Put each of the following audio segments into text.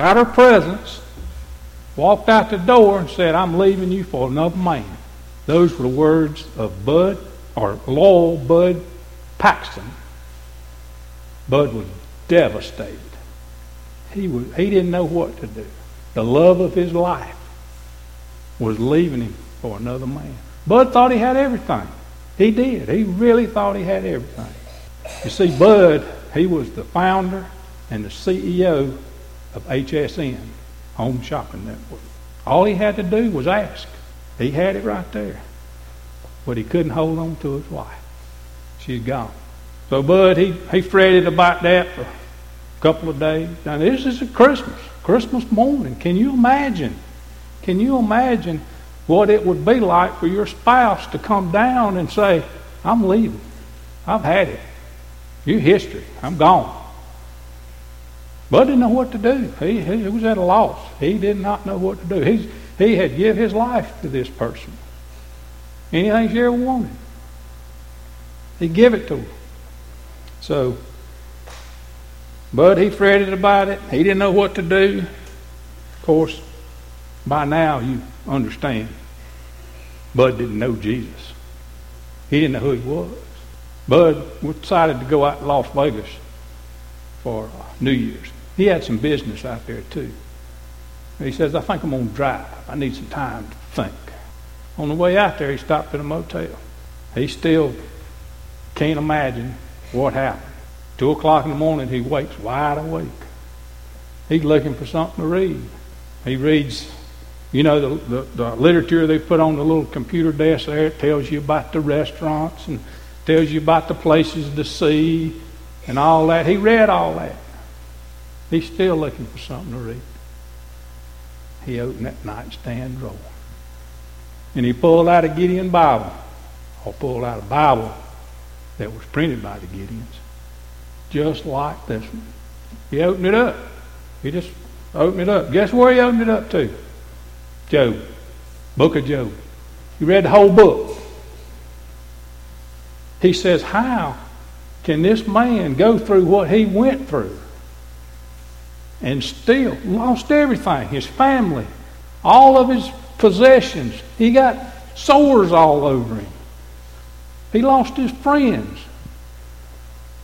got her presents, walked out the door, and said, I'm leaving you for another man. Those were the words of Bud, or Lowell Bud Paxson. Bud was devastated. He, was, he didn't know what to do. The love of his life was leaving him for another man. Bud thought he had everything. He did. He really thought he had everything. You see, Bud, he was the founder and the CEO of HSN, Home Shopping Network. All he had to do was ask. He had it right there. But he couldn't hold on to his wife. She's gone. So Bud, he, he fretted about that for a couple of days. Now this is Christmas, Christmas morning. Can you imagine? Can you imagine what it would be like for your spouse to come down and say, I'm leaving. I've had it. You history. I'm gone. Bud didn't know what to do. He, he, was at a loss. He did not know what to do. He's, he had give his life to this person. Anything she ever wanted. He give it to her. So, Bud, he fretted about it. He didn't know what to do. Of course, by now you understand. Bud didn't know Jesus. He didn't know who he was. Bud decided to go out to Las Vegas for New Year's. He had some business out there too. He says, I think I'm going to drive. I need some time to think. On the way out there, he stopped at a motel. He still can't imagine what happened. Two o'clock in the morning, he wakes wide awake. He's looking for something to read. He reads you know, the, the, the, literature they put on the little computer desk there, it tells you about the restaurants and tells you about the places to see and all that. He read all that. He's still looking for something to read. He opened that nightstand drawer. And he pulled out a Gideon Bible, or pulled out a Bible that was printed by the Gideons, just like this one. He opened it up. He just opened it up. Guess where he opened it up to? Job. Book of Job. He read the whole book. He says, How can this man go through what he went through and still lost everything? His family, all of his possessions. He got sores all over him. He lost his friends.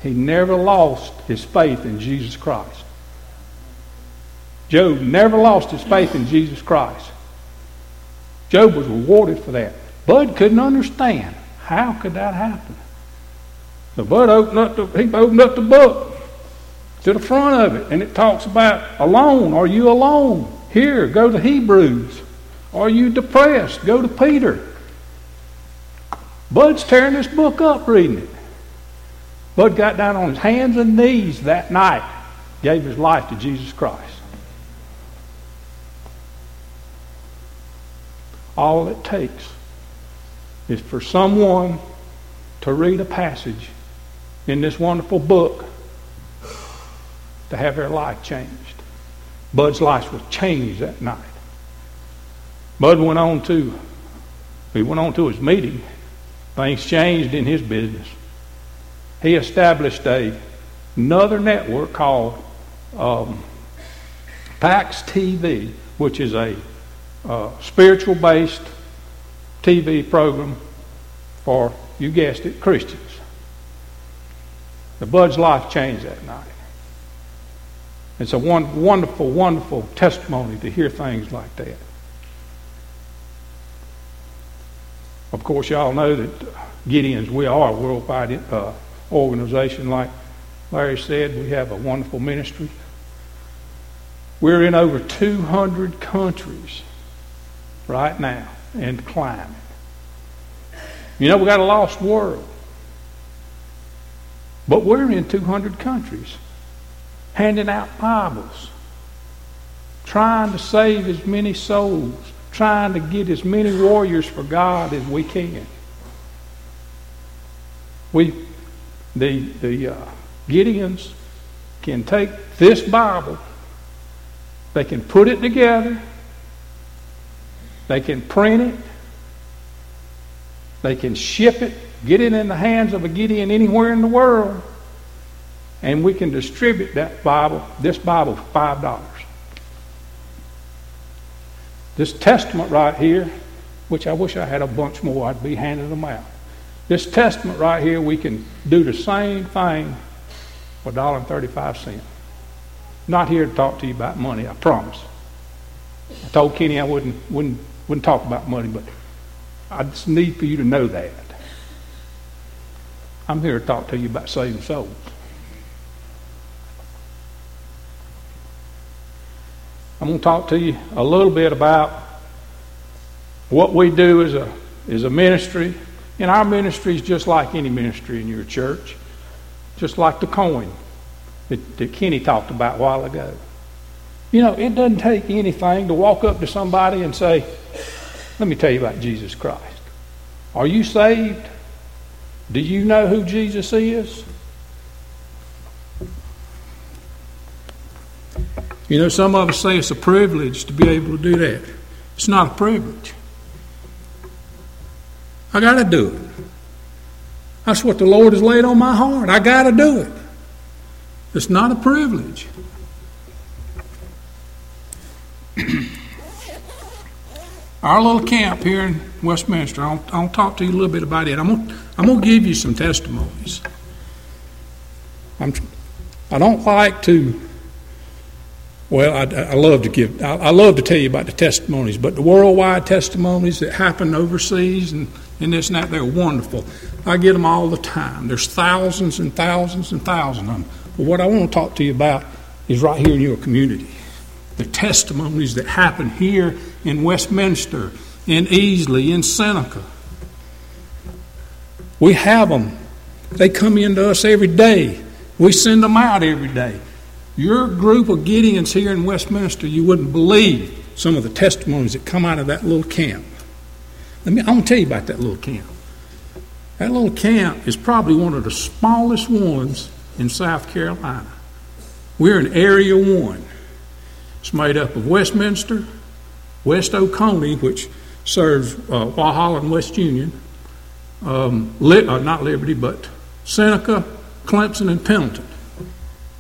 He never lost his faith in Jesus Christ. Job never lost his faith in Jesus Christ. Job was rewarded for that. Bud couldn't understand. How could that happen? So Bud opened up the, he opened up the book to the front of it, and it talks about alone. Are you alone? Here, go to Hebrews. Are you depressed? Go to Peter. Bud's tearing this book up reading it. Bud got down on his hands and knees that night, gave his life to Jesus Christ. All it takes is for someone to read a passage in this wonderful book to have their life changed. Bud's life was changed that night. Bud went on to he went on to his meeting. Things changed in his business. He established a another network called um, Pax TV, which is a uh, spiritual based TV program for, you guessed it, Christians. The Bud's life changed that night. It's a one, wonderful, wonderful testimony to hear things like that. Of course, y'all know that Gideons, we are a worldwide uh, organization. Like Larry said, we have a wonderful ministry. We're in over 200 countries right now and climbing. You know, we got a lost world. But we're in 200 countries handing out Bibles, trying to save as many souls, trying to get as many warriors for God as we can. We, the, the uh, Gideons can take this Bible, they can put it together, they can print it. They can ship it, get it in the hands of a Gideon anywhere in the world, and we can distribute that Bible, this Bible, for $5. This testament right here, which I wish I had a bunch more, I'd be handing them out. This testament right here, we can do the same thing for $1.35. Not here to talk to you about money, I promise. I told Kenny I wouldn't, wouldn't, wouldn't talk about money, but I just need for you to know that. I'm here to talk to you about saving souls. I'm going to talk to you a little bit about what we do as a, as a ministry. And our ministry is just like any ministry in your church, just like the coin that, that Kenny talked about a while ago. You know, it doesn't take anything to walk up to somebody and say, Let me tell you about Jesus Christ. Are you saved? Do you know who Jesus is? You know, some of us say it's a privilege to be able to do that. It's not a privilege. I got to do it. That's what the Lord has laid on my heart. I got to do it. It's not a privilege. Our little camp here in Westminster, I'll, I'll talk to you a little bit about it. I'm going I'm to give you some testimonies. I'm, I don't like to well, I, I, love to give. I, I, love to tell you about the testimonies, but the worldwide testimonies that happen overseas and, and this and that, they're wonderful. I get them all the time. There's thousands and thousands and thousands of them. But what I want to talk to you about is right here in your community. The testimonies that happen here in Westminster, in Easley, in Seneca. We have them. They come into us every day. We send them out every day. Your group of Gideons here in Westminster, you wouldn't believe some of the testimonies that come out of that little camp. Let me, I'm going to tell you about that little camp. That little camp is probably one of the smallest ones in South Carolina. We're in Area 1. It's made up of Westminster, West Oconee, which serves uh, and West Union, um, Li- uh, not Liberty, but Seneca, Clemson, and Pendleton.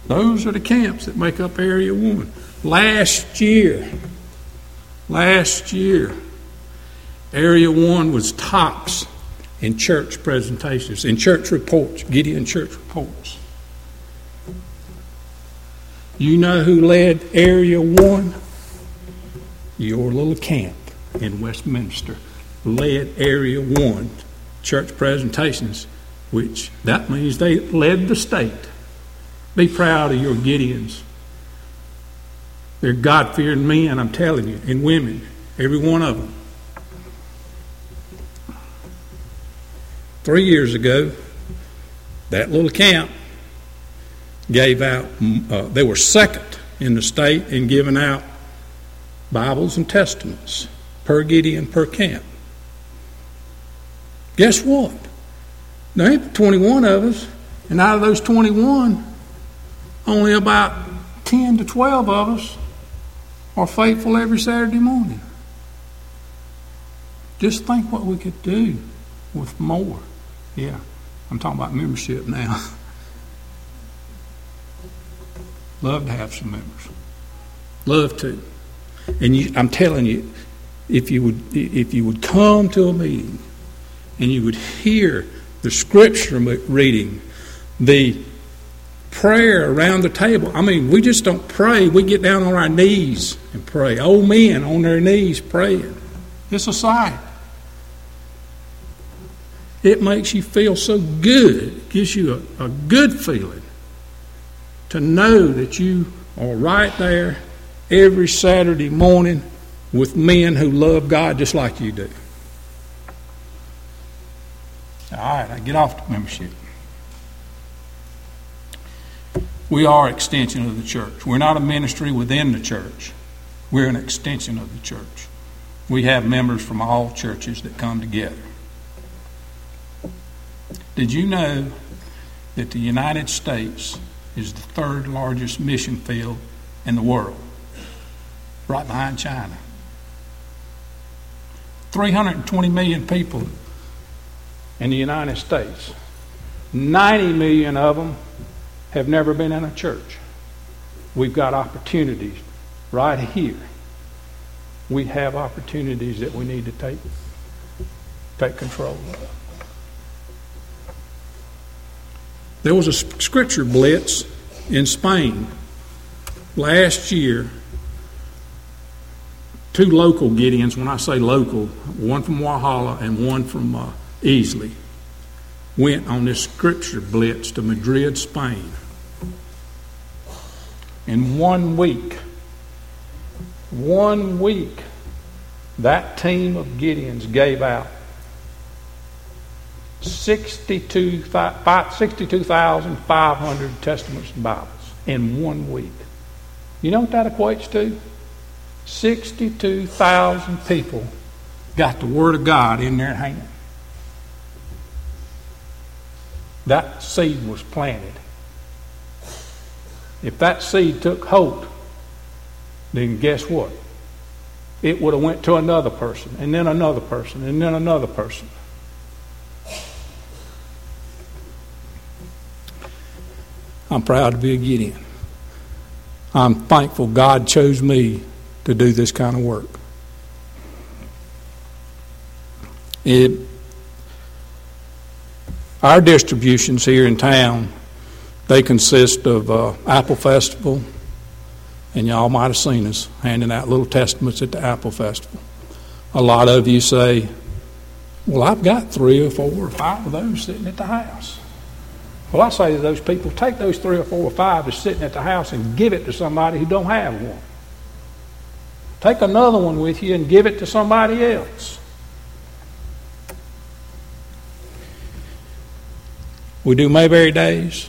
Those are the camps that make up Area 1. Last year, last year, Area 1 was tops in church presentations, in church reports, Gideon church reports. You know who led Area 1? Your little camp in Westminster led Area 1 church presentations, which that means they led the state. Be proud of your Gideons. They're God fearing men, I'm telling you, and women, every one of them. Three years ago, that little camp gave out, uh, they were second in the state in giving out Bibles and Testaments per Gideon per camp. Guess what? There ain't 21 of us, and out of those 21, only about 10 to 12 of us are faithful every Saturday morning. Just think what we could do with more. Yeah, I'm talking about membership now. Love to have some members. Love to. And you, I'm telling you, if you would if you would come to a meeting and you would hear the scripture reading, the prayer around the table. I mean, we just don't pray. We get down on our knees and pray. Old men on their knees praying. It's a sight. It makes you feel so good. It gives you a, a good feeling to know that you are right there every Saturday morning with men who love God just like you do. All right, I get off the membership. We are extension of the church. We're not a ministry within the church. We're an extension of the church. We have members from all churches that come together. Did you know that the United States is the third largest mission field in the world, right behind China? 320 million people in the United States. 90 million of them have never been in a church. We've got opportunities right here we have opportunities that we need to take, take control of. There was a scripture blitz in Spain last year. Two local Gideons, when I say local, one from Walhalla and one from uh, Easley, went on this scripture blitz to Madrid, Spain. In one week, one week, that team of Gideons gave out 62,500 62, Testaments and Bibles in one week. You know what that equates to? 62,000 people got the Word of God in their hand. That seed was planted. If that seed took hold, then guess what? It would have went to another person, and then another person, and then another person. I'm proud to be a Gideon. I'm thankful God chose me to do this kind of work. It, our distributions here in town, they consist of uh, Apple Festival, and y'all might have seen us handing out little testaments at the Apple Festival. A lot of you say, Well, I've got three or four or five of those sitting at the house. Well, I say to those people, take those three or four or five that's sitting at the house and give it to somebody who don't have one. Take another one with you and give it to somebody else. We do Mayberry Days.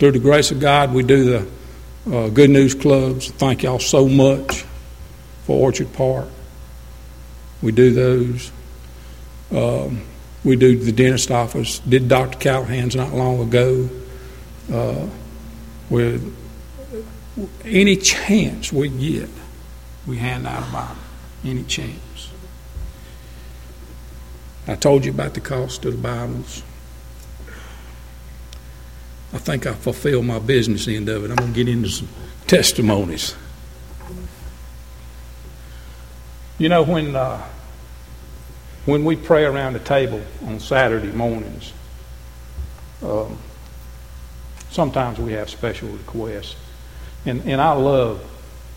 Through the grace of God, we do the uh, Good News Clubs. Thank y'all so much for Orchard Park. We do those. Um, we do the dentist office. Did Dr. Callahan's not long ago. Uh, with any chance we get, we hand out a Bible. Any chance. I told you about the cost of the Bibles. I think I fulfilled my business end of it. I'm going to get into some testimonies. You know, when uh, when we pray around the table on Saturday mornings, um, sometimes we have special requests. And, and I love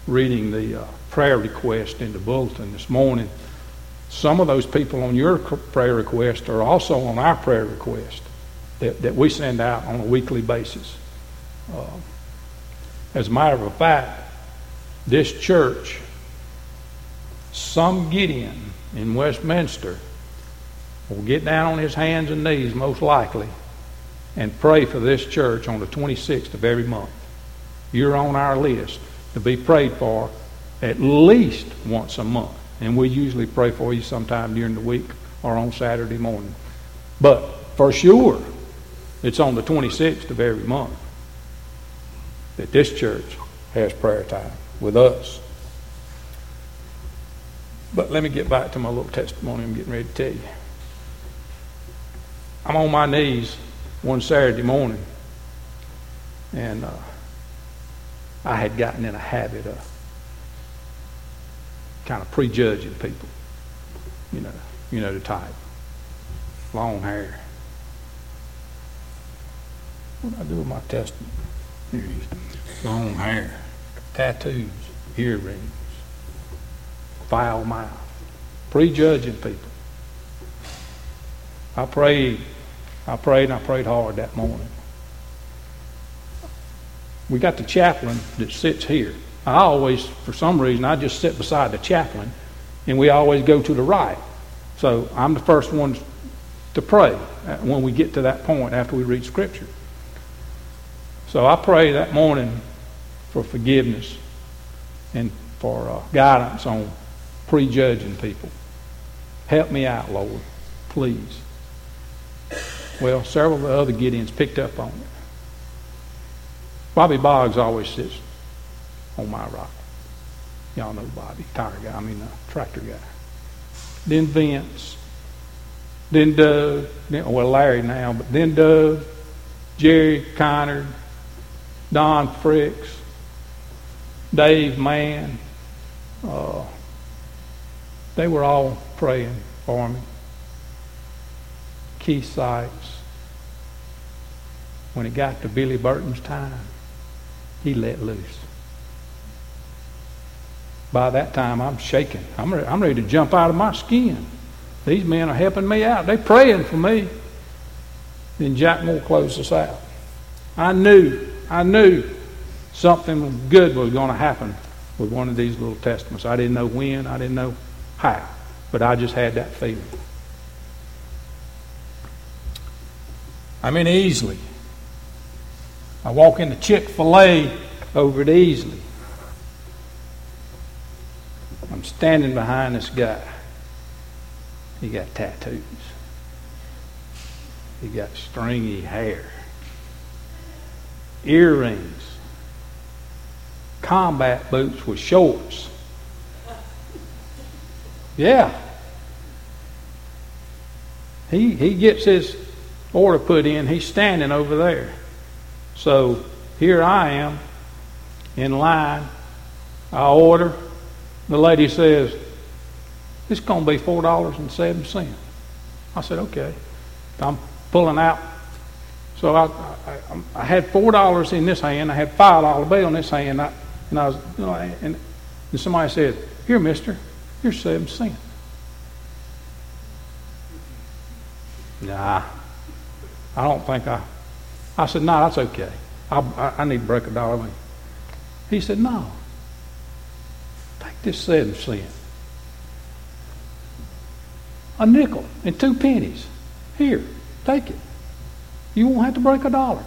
reading the uh, prayer request in the bulletin this morning. Some of those people on your prayer request are also on our prayer request that, that we send out on a weekly basis. Uh, as a matter of fact, this church, some Gideon in Westminster will get down on his hands and knees, most likely, and pray for this church on the 26th of every month. You're on our list to be prayed for at least once a month. And we usually pray for you sometime during the week or on Saturday morning. But for sure, it's on the 26th of every month that this church has prayer time with us. But let me get back to my little testimony I'm getting ready to tell you. I'm on my knees one Saturday morning, and uh, I had gotten in a habit of kind of prejudging people. You know, you know the type. Long hair. What I do with my is. Long hair, tattoos, earrings foul mouth, prejudging people. I prayed, I prayed, and I prayed hard that morning. We got the chaplain that sits here. I always, for some reason, I just sit beside the chaplain, and we always go to the right. So I'm the first one to pray uh, when we get to that point after we read Scripture. So I pray that morning for forgiveness and for uh, guidance on prejudging people. Help me out, Lord, please. Well, several of the other Gideons picked up on it. Bobby Boggs always sits on my rock. Y'all know Bobby, tire guy, I mean, the tractor guy. Then Vince. Then Doug. Then, well, Larry now, but then Doug, Jerry Kynard, Don Fricks, Dave Mann, uh, they were all praying for me. Keith Sykes. When it got to Billy Burton's time, he let loose. By that time, I'm shaking. I'm, re- I'm ready to jump out of my skin. These men are helping me out. They're praying for me. Then Jack Moore closed us out. I knew, I knew something good was going to happen with one of these little testaments. I didn't know when, I didn't know how, but I just had that feeling. I mean, easily. I walk into Chick fil A over at Easley. I'm standing behind this guy. He got tattoos. He got stringy hair, earrings, combat boots with shorts. Yeah. He, he gets his order put in. He's standing over there. So here I am in line. I order. The lady says, It's going to be $4.07. I said, Okay. I'm pulling out. So I, I, I had $4 in this hand. I had $5 bill in this hand. I, and I was, you know, and, and somebody said, Here, mister, here's 7 cents. Nah, I don't think I. I said, No, that's okay. I, I, I need to break a dollar. He said, No. Take this seven cent. A nickel and two pennies. Here, take it. You won't have to break a dollar.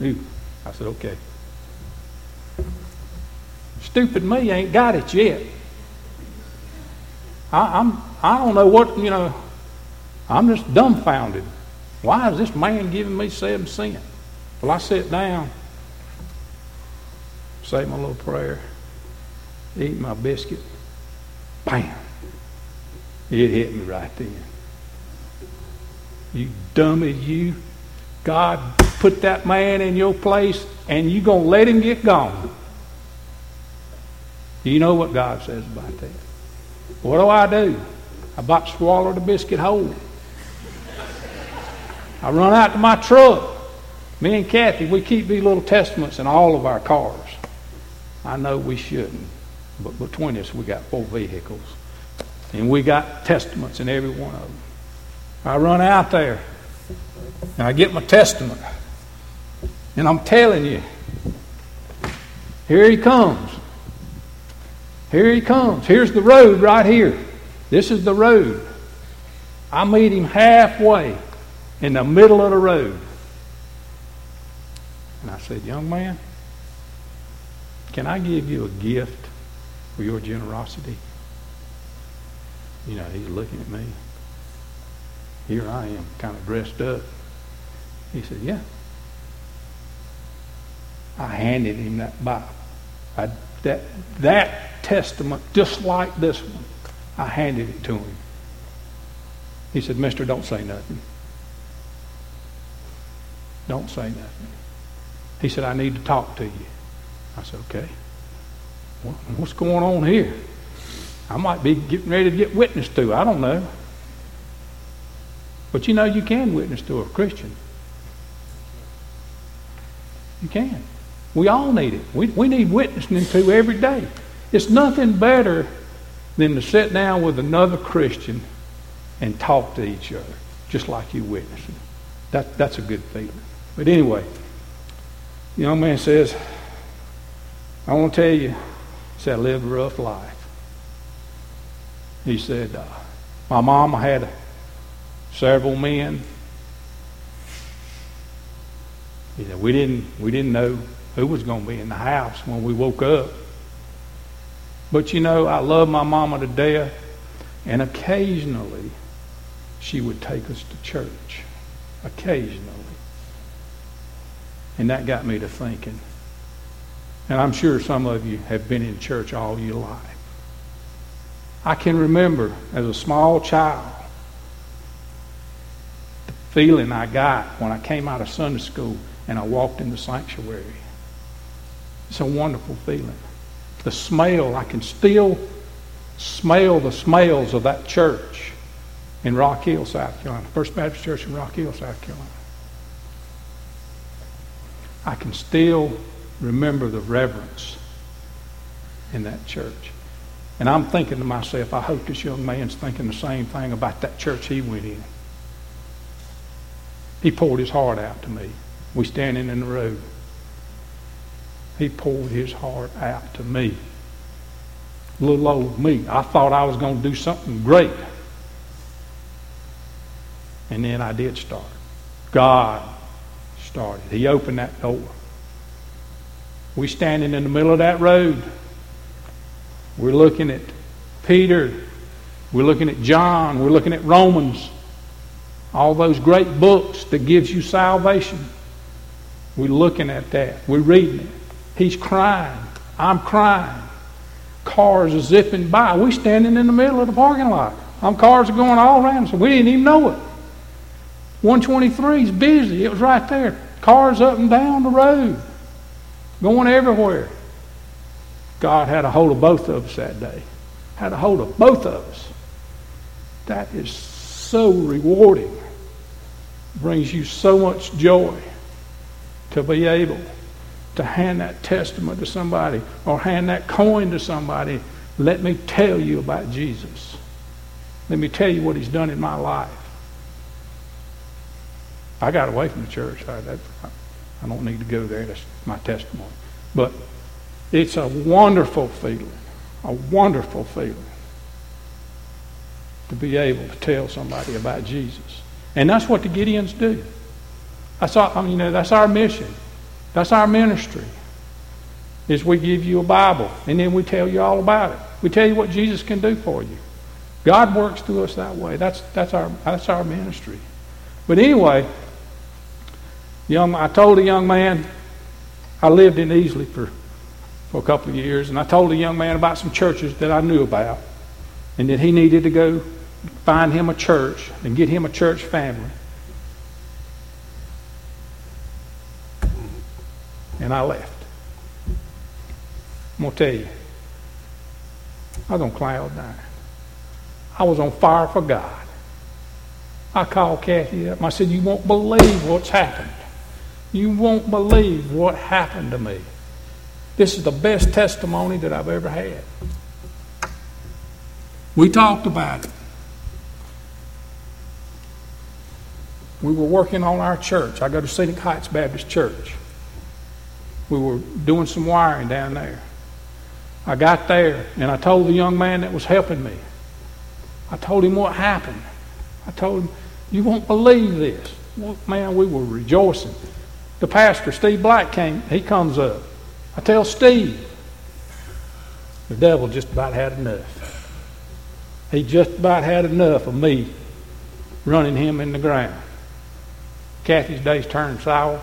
I said, okay. Stupid me ain't got it yet. I, I'm I don't know what, you know, I'm just dumbfounded. Why is this man giving me seven cents? Well, I sit down, say my little prayer, eat my biscuit. Bam! It hit me right then. You dummy, you. God put that man in your place and you're going to let him get gone. Do you know what God says about that. What do I do? I about swallowed swallow the biscuit whole. I run out to my truck. Me and Kathy, we keep these little testaments in all of our cars. I know we shouldn't, but between us, we got four vehicles. And we got testaments in every one of them. I run out there and I get my testament. And I'm telling you, here he comes. Here he comes. Here's the road right here. This is the road. I meet him halfway in the middle of the road. And I said, Young man, can I give you a gift for your generosity? You know, he's looking at me. Here I am, kind of dressed up. He said, Yeah. I handed him that Bible. I, that, that testament, just like this one, I handed it to him. He said, Mister, don't say nothing. Don't say nothing. He said, I need to talk to you. I said, okay. What's going on here? I might be getting ready to get witness to. I don't know. But you know, you can witness to a Christian. You can. We all need it. We, we need witnessing to every day. It's nothing better than to sit down with another Christian and talk to each other, just like you witnessing. That, that's a good feeling. But anyway, the young man says, I want to tell you, he said, I lived a rough life. He said, uh, my mom had several men. He said, we didn't, we didn't know who was going to be in the house when we woke up. But you know, I love my mama to death, and occasionally she would take us to church. Occasionally. And that got me to thinking. And I'm sure some of you have been in church all your life. I can remember as a small child feeling I got when I came out of Sunday school and I walked in the sanctuary. It's a wonderful feeling. the smell. I can still smell the smells of that church in Rock Hill, South Carolina, First Baptist Church in Rock Hill, South Carolina. I can still remember the reverence in that church. And I'm thinking to myself, I hope this young man's thinking the same thing about that church he went in. He poured his heart out to me. We standing in the road. He poured his heart out to me. Little old me. I thought I was going to do something great. And then I did start. God started. He opened that door. We standing in the middle of that road. We're looking at Peter. We're looking at John. We're looking at Romans. All those great books that gives you salvation. We're looking at that. We're reading it. He's crying. I'm crying. Cars are zipping by. We're standing in the middle of the parking lot. Some cars are going all around, so we didn't even know it. 123 is busy. It was right there. Cars up and down the road, going everywhere. God had a hold of both of us that day. Had a hold of both of us. That is so rewarding. Brings you so much joy to be able to hand that testament to somebody or hand that coin to somebody. Let me tell you about Jesus. Let me tell you what he's done in my life. I got away from the church. I, that, I don't need to go there. That's my testimony. But it's a wonderful feeling, a wonderful feeling to be able to tell somebody about Jesus. And that's what the Gideons do. That's our, I mean, you know, that's our mission. That's our ministry. Is we give you a Bible and then we tell you all about it. We tell you what Jesus can do for you. God works through us that way. That's that's our that's our ministry. But anyway, young I told a young man I lived in Easley for for a couple of years, and I told a young man about some churches that I knew about, and that he needed to go find him a church and get him a church family. And I left. I'm going to tell you, I was on cloud nine. I was on fire for God. I called Kathy up. I said, You won't believe what's happened. You won't believe what happened to me. This is the best testimony that I've ever had. We talked about it. We were working on our church. I go to Scenic Heights Baptist Church. We were doing some wiring down there. I got there and I told the young man that was helping me. I told him what happened. I told him, You won't believe this. Well, man, we were rejoicing. The pastor, Steve Black, came. He comes up. I tell Steve, the devil just about had enough. He just about had enough of me running him in the ground. Kathy's days turned sour.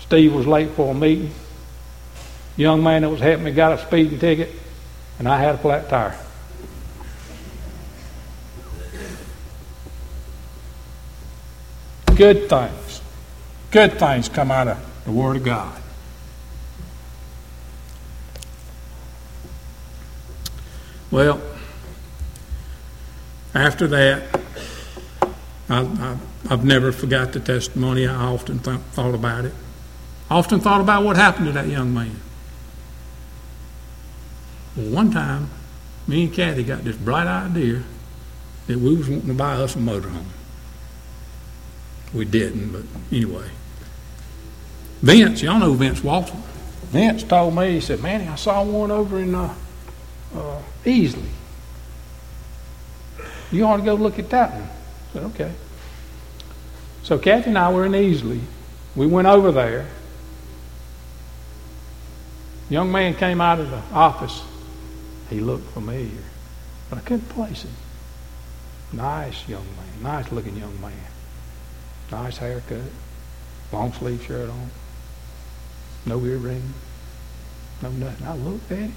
Steve was late for a meeting. Young man that was helping me got a speeding ticket, and I had a flat tire. Good things. Good things come out of the Word of God. Well, after that, I, have never forgot the testimony. I often th- thought about it. I often thought about what happened to that young man. Well, one time, me and Kathy got this bright idea that we was wanting to buy us a motorhome. We didn't, but anyway. Vince, y'all know Vince Walton. Vince told me, he said, Manny, I saw one over in uh, uh, Easley. You ought to go look at that one. Said, okay. So Kathy and I were in Easley. We went over there. Young man came out of the office. He looked familiar, but I couldn't place him. Nice young man, nice looking young man. Nice haircut, long sleeve shirt on, no earring, no nothing. I looked at him.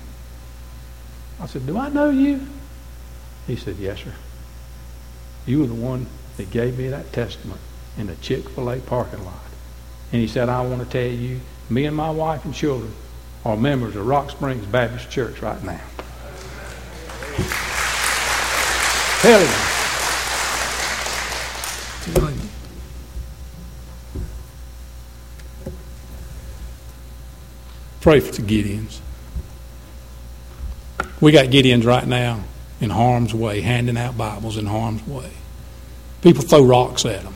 I said, Do I know you? He said, Yes, sir. You were the one that gave me that testament in the Chick fil A parking lot. And he said, I want to tell you, me and my wife and children are members of Rock Springs Baptist Church right now. Tell him. Pray for the Gideons. We got Gideons right now in harm's way, handing out Bibles in harm's way. People throw rocks at them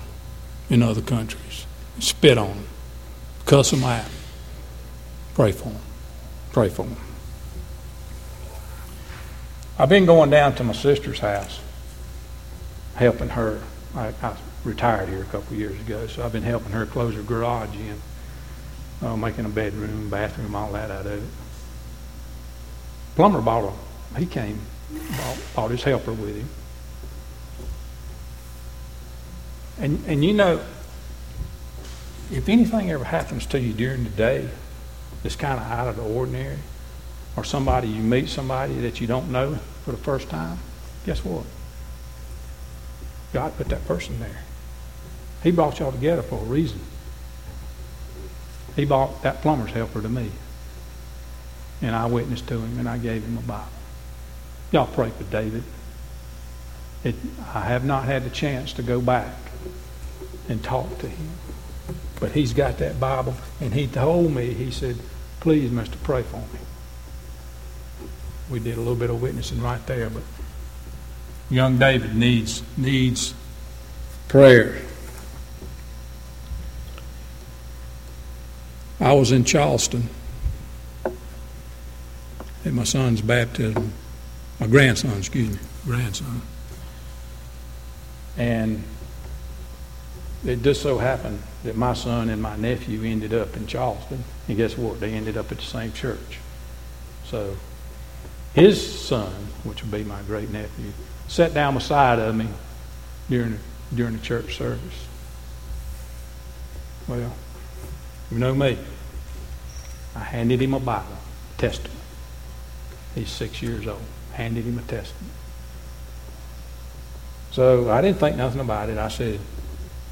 in other countries, spit on them, cuss them out. Pray for them. Pray for them. I've been going down to my sister's house, helping her. I, I retired here a couple years ago, so I've been helping her close her garage in, uh, making a bedroom, bathroom, all that out of it. Plumber bought a, he came, bought, bought his helper with him. And, and you know, if anything ever happens to you during the day that's kind of out of the ordinary, or somebody, you meet somebody that you don't know for the first time, guess what? God put that person there. He brought y'all together for a reason. He brought that plumber's helper to me. And I witnessed to him and I gave him a Bible. Y'all pray for David. It, I have not had the chance to go back and talk to him. But he's got that Bible, and he told me, he said, please, Mister, pray for me. We did a little bit of witnessing right there, but young David needs needs prayer. I was in Charleston at my son's baptism, my grandson, excuse me, grandson. And it just so happened that my son and my nephew ended up in Charleston. And guess what? They ended up at the same church. So his son, which would be my great nephew, sat down beside of me during during the church service. Well, you know me. I handed him a Bible, Testament. He's six years old. Handed him a Testament. So I didn't think nothing about it. I said,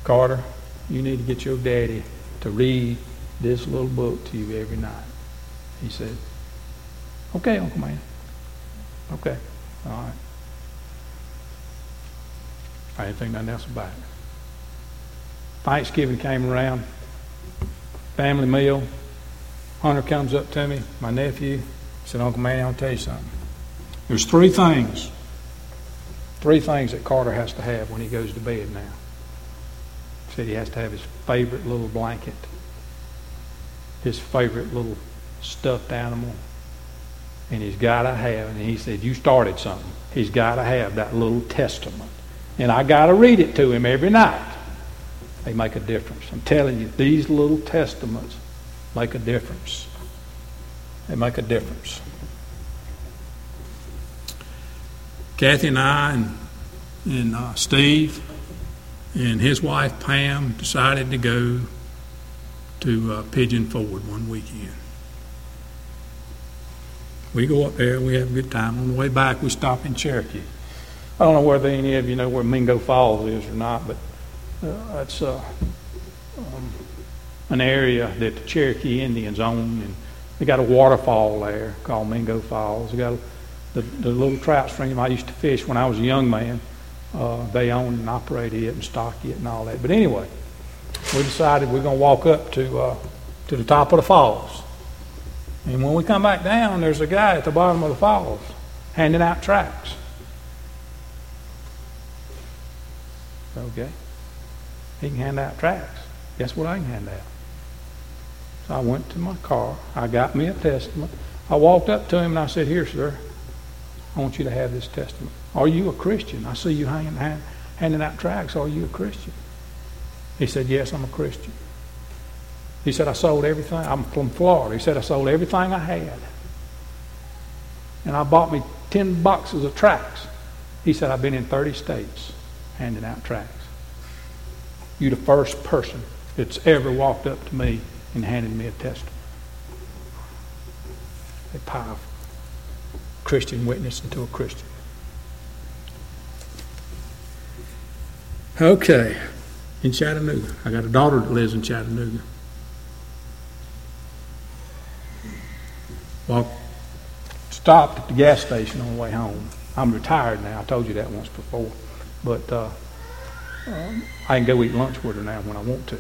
Carter, you need to get your daddy to read this little book to you every night. He said, Okay, Uncle Man. Okay. All right. I didn't think nothing else about it. Thanksgiving came around, family meal. Hunter comes up to me, my nephew, said, Uncle Man, I'll tell you something. There's three things, three things that Carter has to have when he goes to bed now. He said he has to have his favorite little blanket, his favorite little stuffed animal, and he's got to have, and he said, You started something. He's got to have that little testament. And I got to read it to him every night. They make a difference. I'm telling you, these little testaments make a difference. They make a difference. Kathy and I and, and uh, Steve and his wife Pam decided to go to uh, Pigeon Forge one weekend. We go up there, we have a good time. On the way back, we stop in Cherokee. I don't know whether any of you know where Mingo Falls is or not, but uh, it's uh, um, an area that the Cherokee Indians own, and they got a waterfall there called Mingo Falls. They got the, the little trout stream I used to fish when I was a young man. Uh, they own and operate it and stock it and all that. But anyway, we decided we're going to walk up to uh, to the top of the falls. And when we come back down, there's a guy at the bottom of the falls handing out tracts. Okay. He can hand out tracts. Guess what I can hand out? So I went to my car. I got me a testament. I walked up to him and I said, Here, sir, I want you to have this testament. Are you a Christian? I see you hanging, hand, handing out tracts. Are you a Christian? He said, Yes, I'm a Christian. He said, I sold everything. I'm from Florida. He said, I sold everything I had. And I bought me 10 boxes of tracts. He said, I've been in 30 states handing out tracts. You're the first person that's ever walked up to me and handed me a testament. A powerful Christian witness to a Christian. Okay, in Chattanooga. I got a daughter that lives in Chattanooga. Well, stopped at the gas station on the way home. I'm retired now. I told you that once before. But uh, um, I can go eat lunch with her now when I want to.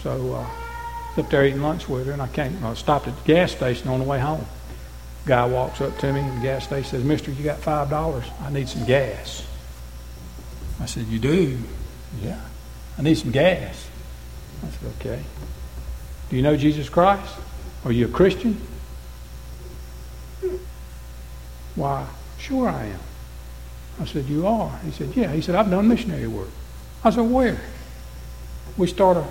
So uh, up there eating lunch with her, and I came. I stopped at the gas station on the way home. Guy walks up to me in the gas station says, Mister, you got five dollars? I need some gas. I said, You do? Yeah. I need some gas. I said, Okay. Do you know Jesus Christ? Are you a Christian? Why, sure I am. I said, You are? He said, Yeah. He said, I've done missionary work. I said, Where? We start a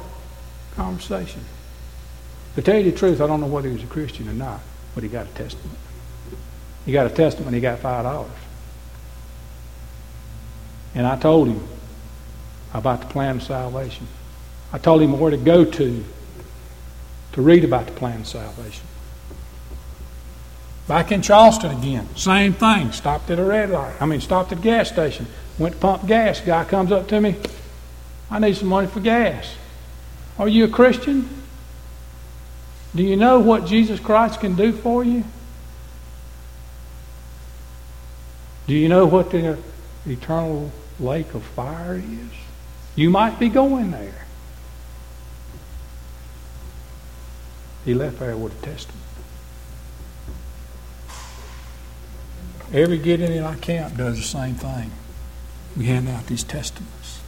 conversation. To tell you the truth, I don't know whether he was a Christian or not, but he got a testament. He got a testament, he got five dollars. And I told him about the plan of salvation. I told him where to go to to read about the plan of salvation. Back in Charleston again, same thing. Stopped at a red light. I mean, stopped at a gas station. Went to pump gas. Guy comes up to me. I need some money for gas. Are you a Christian? Do you know what Jesus Christ can do for you? Do you know what the eternal lake of fire is? You might be going there. He left there with a testament. Every Gideon in our camp does the same thing. We hand out these testaments.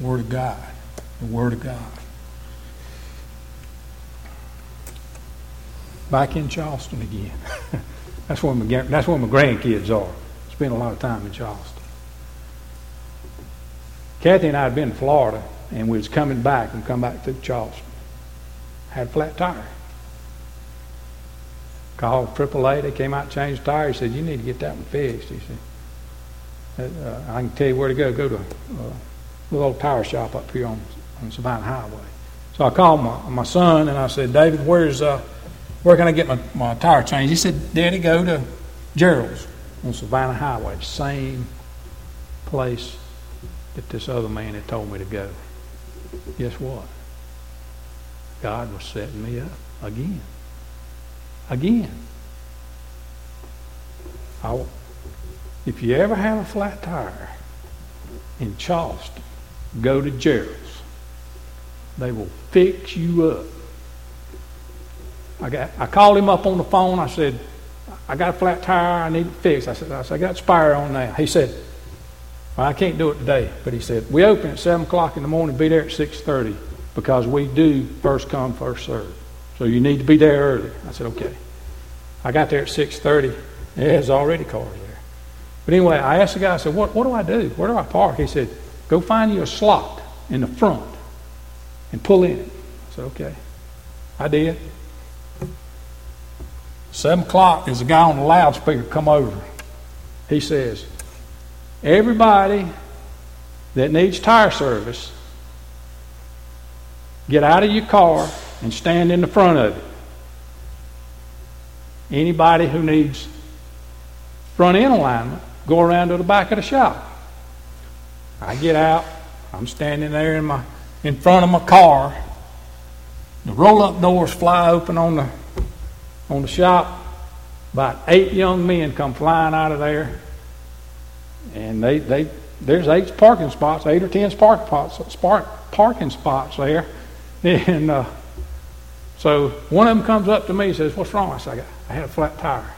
Word of God. The Word of God. Back in Charleston again. that's where my that's where my grandkids are. Spend a lot of time in Charleston. Kathy and I had been to Florida, and we was coming back and come back through Charleston. Had a flat tire. Called AAA. They came out, changed the tire. He said, "You need to get that one fixed." He said, uh, "I can tell you where to go. Go to a little tire shop up here on on Savannah Highway." So I called my my son and I said, "David, where's uh, where can I get my, my tire changed?" He said, "Daddy, go to Gerald's on Savannah Highway, same place that this other man had told me to go." Guess what? God was setting me up again again. I, if you ever have a flat tire in Charleston, go to Gerald's. They will fix you up. I got I called him up on the phone. I said, I got a flat tire, I need it fixed. I said, I, said, I got spire on now. He said, well, I can't do it today. But he said, we open at seven o'clock in the morning, be there at six thirty, because we do first come, first serve. So you need to be there early. I said, okay. I got there at 6.30. There's already cars there. But anyway, I asked the guy, I said, what, what do I do? Where do I park? He said, go find you a slot in the front and pull in. I said, okay. I did. Seven o'clock, there's a guy on the loudspeaker come over. He says, everybody that needs tire service, get out of your car and stand in the front of it. Anybody who needs front end alignment, go around to the back of the shop. I get out, I'm standing there in my in front of my car. The roll up doors fly open on the on the shop. About eight young men come flying out of there. And they, they there's eight parking spots, eight or ten parking spots, parking spots there. And uh, so one of them comes up to me and says, What's wrong? I said, I, I had a flat tire.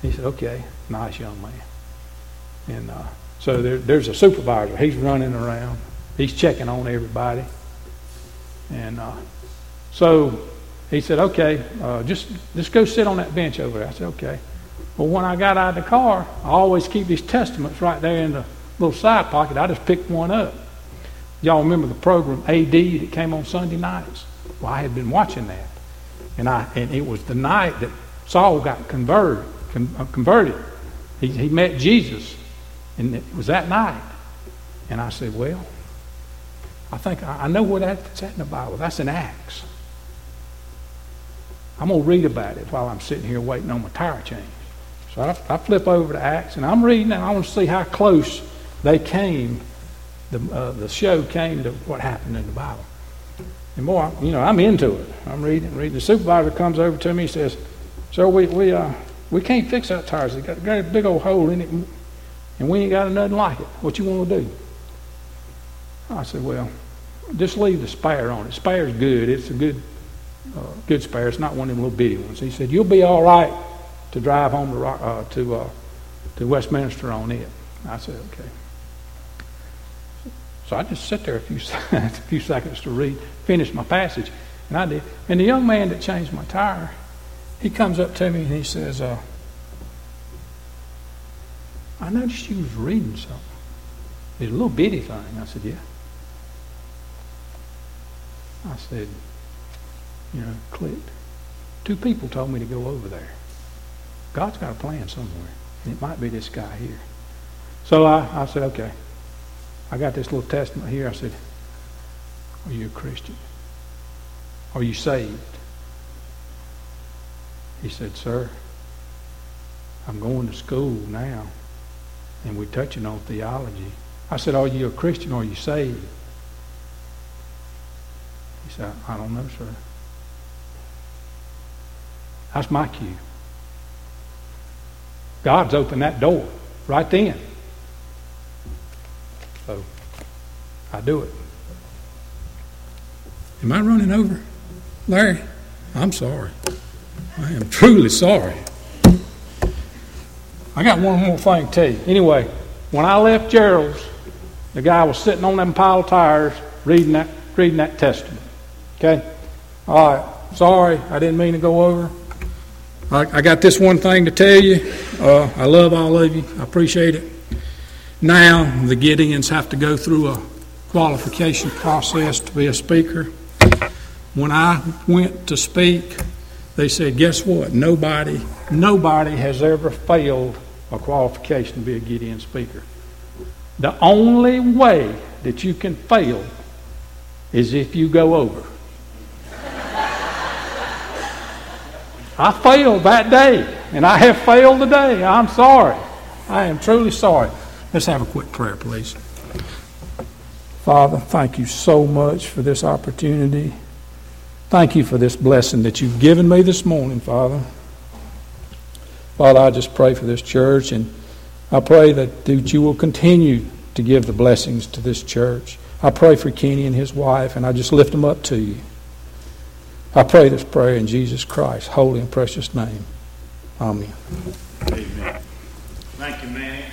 He said, Okay, nice young man. And uh, so there, there's a supervisor. He's running around, he's checking on everybody. And uh, so he said, Okay, uh, just, just go sit on that bench over there. I said, Okay. Well, when I got out of the car, I always keep these testaments right there in the little side pocket. I just picked one up. Y'all remember the program AD that came on Sunday nights? Well, I had been watching that, and I and it was the night that Saul got converted. Con, uh, converted. He, he met Jesus, and it was that night. And I said, well, I think I, I know where that's at in the Bible. That's in Acts. I'm going to read about it while I'm sitting here waiting on my tire change. So I, I flip over to Acts, and I'm reading, and I want to see how close they came, the, uh, the show came to what happened in the Bible. And boy, you know, I'm into it. I'm reading, reading. The supervisor comes over to me and says, So we we uh we can't fix that tire. It got, got a big old hole in it, and we ain't got nothing like it. What you want to do? I said, well, just leave the spare on it. Spare's good. It's a good uh, good spare. It's not one of them little bitty ones. He said, you'll be all right to drive home to uh, to uh, to Westminster on it. I said, okay. So I just sit there a few a few seconds to read, finish my passage, and I did. And the young man that changed my tire, he comes up to me and he says, uh, "I noticed you was reading something. It's a little bitty thing." I said, "Yeah." I said, "You know, clicked. Two people told me to go over there. God's got a plan somewhere, it might be this guy here." So I, I said, "Okay." I got this little testament here. I said, Are you a Christian? Are you saved? He said, Sir, I'm going to school now, and we're touching on theology. I said, Are you a Christian are you saved? He said, I don't know, sir. That's my cue. God's opened that door right then. So I do it. Am I running over? Larry, I'm sorry. I am truly sorry. I got one more thing to tell you. Anyway, when I left Gerald's, the guy was sitting on them pile of tires reading that reading that testament. Okay? All right. Sorry, I didn't mean to go over. I, I got this one thing to tell you. Uh, I love all of you. I appreciate it. Now, the Gideons have to go through a qualification process to be a speaker. When I went to speak, they said, Guess what? Nobody, nobody has ever failed a qualification to be a Gideon speaker. The only way that you can fail is if you go over. I failed that day, and I have failed today. I'm sorry. I am truly sorry. Let's have a quick prayer, please. Father, thank you so much for this opportunity. Thank you for this blessing that you've given me this morning, Father. Father, I just pray for this church, and I pray that, that you will continue to give the blessings to this church. I pray for Kenny and his wife, and I just lift them up to you. I pray this prayer in Jesus Christ's holy and precious name. Amen. Amen. Thank you, man.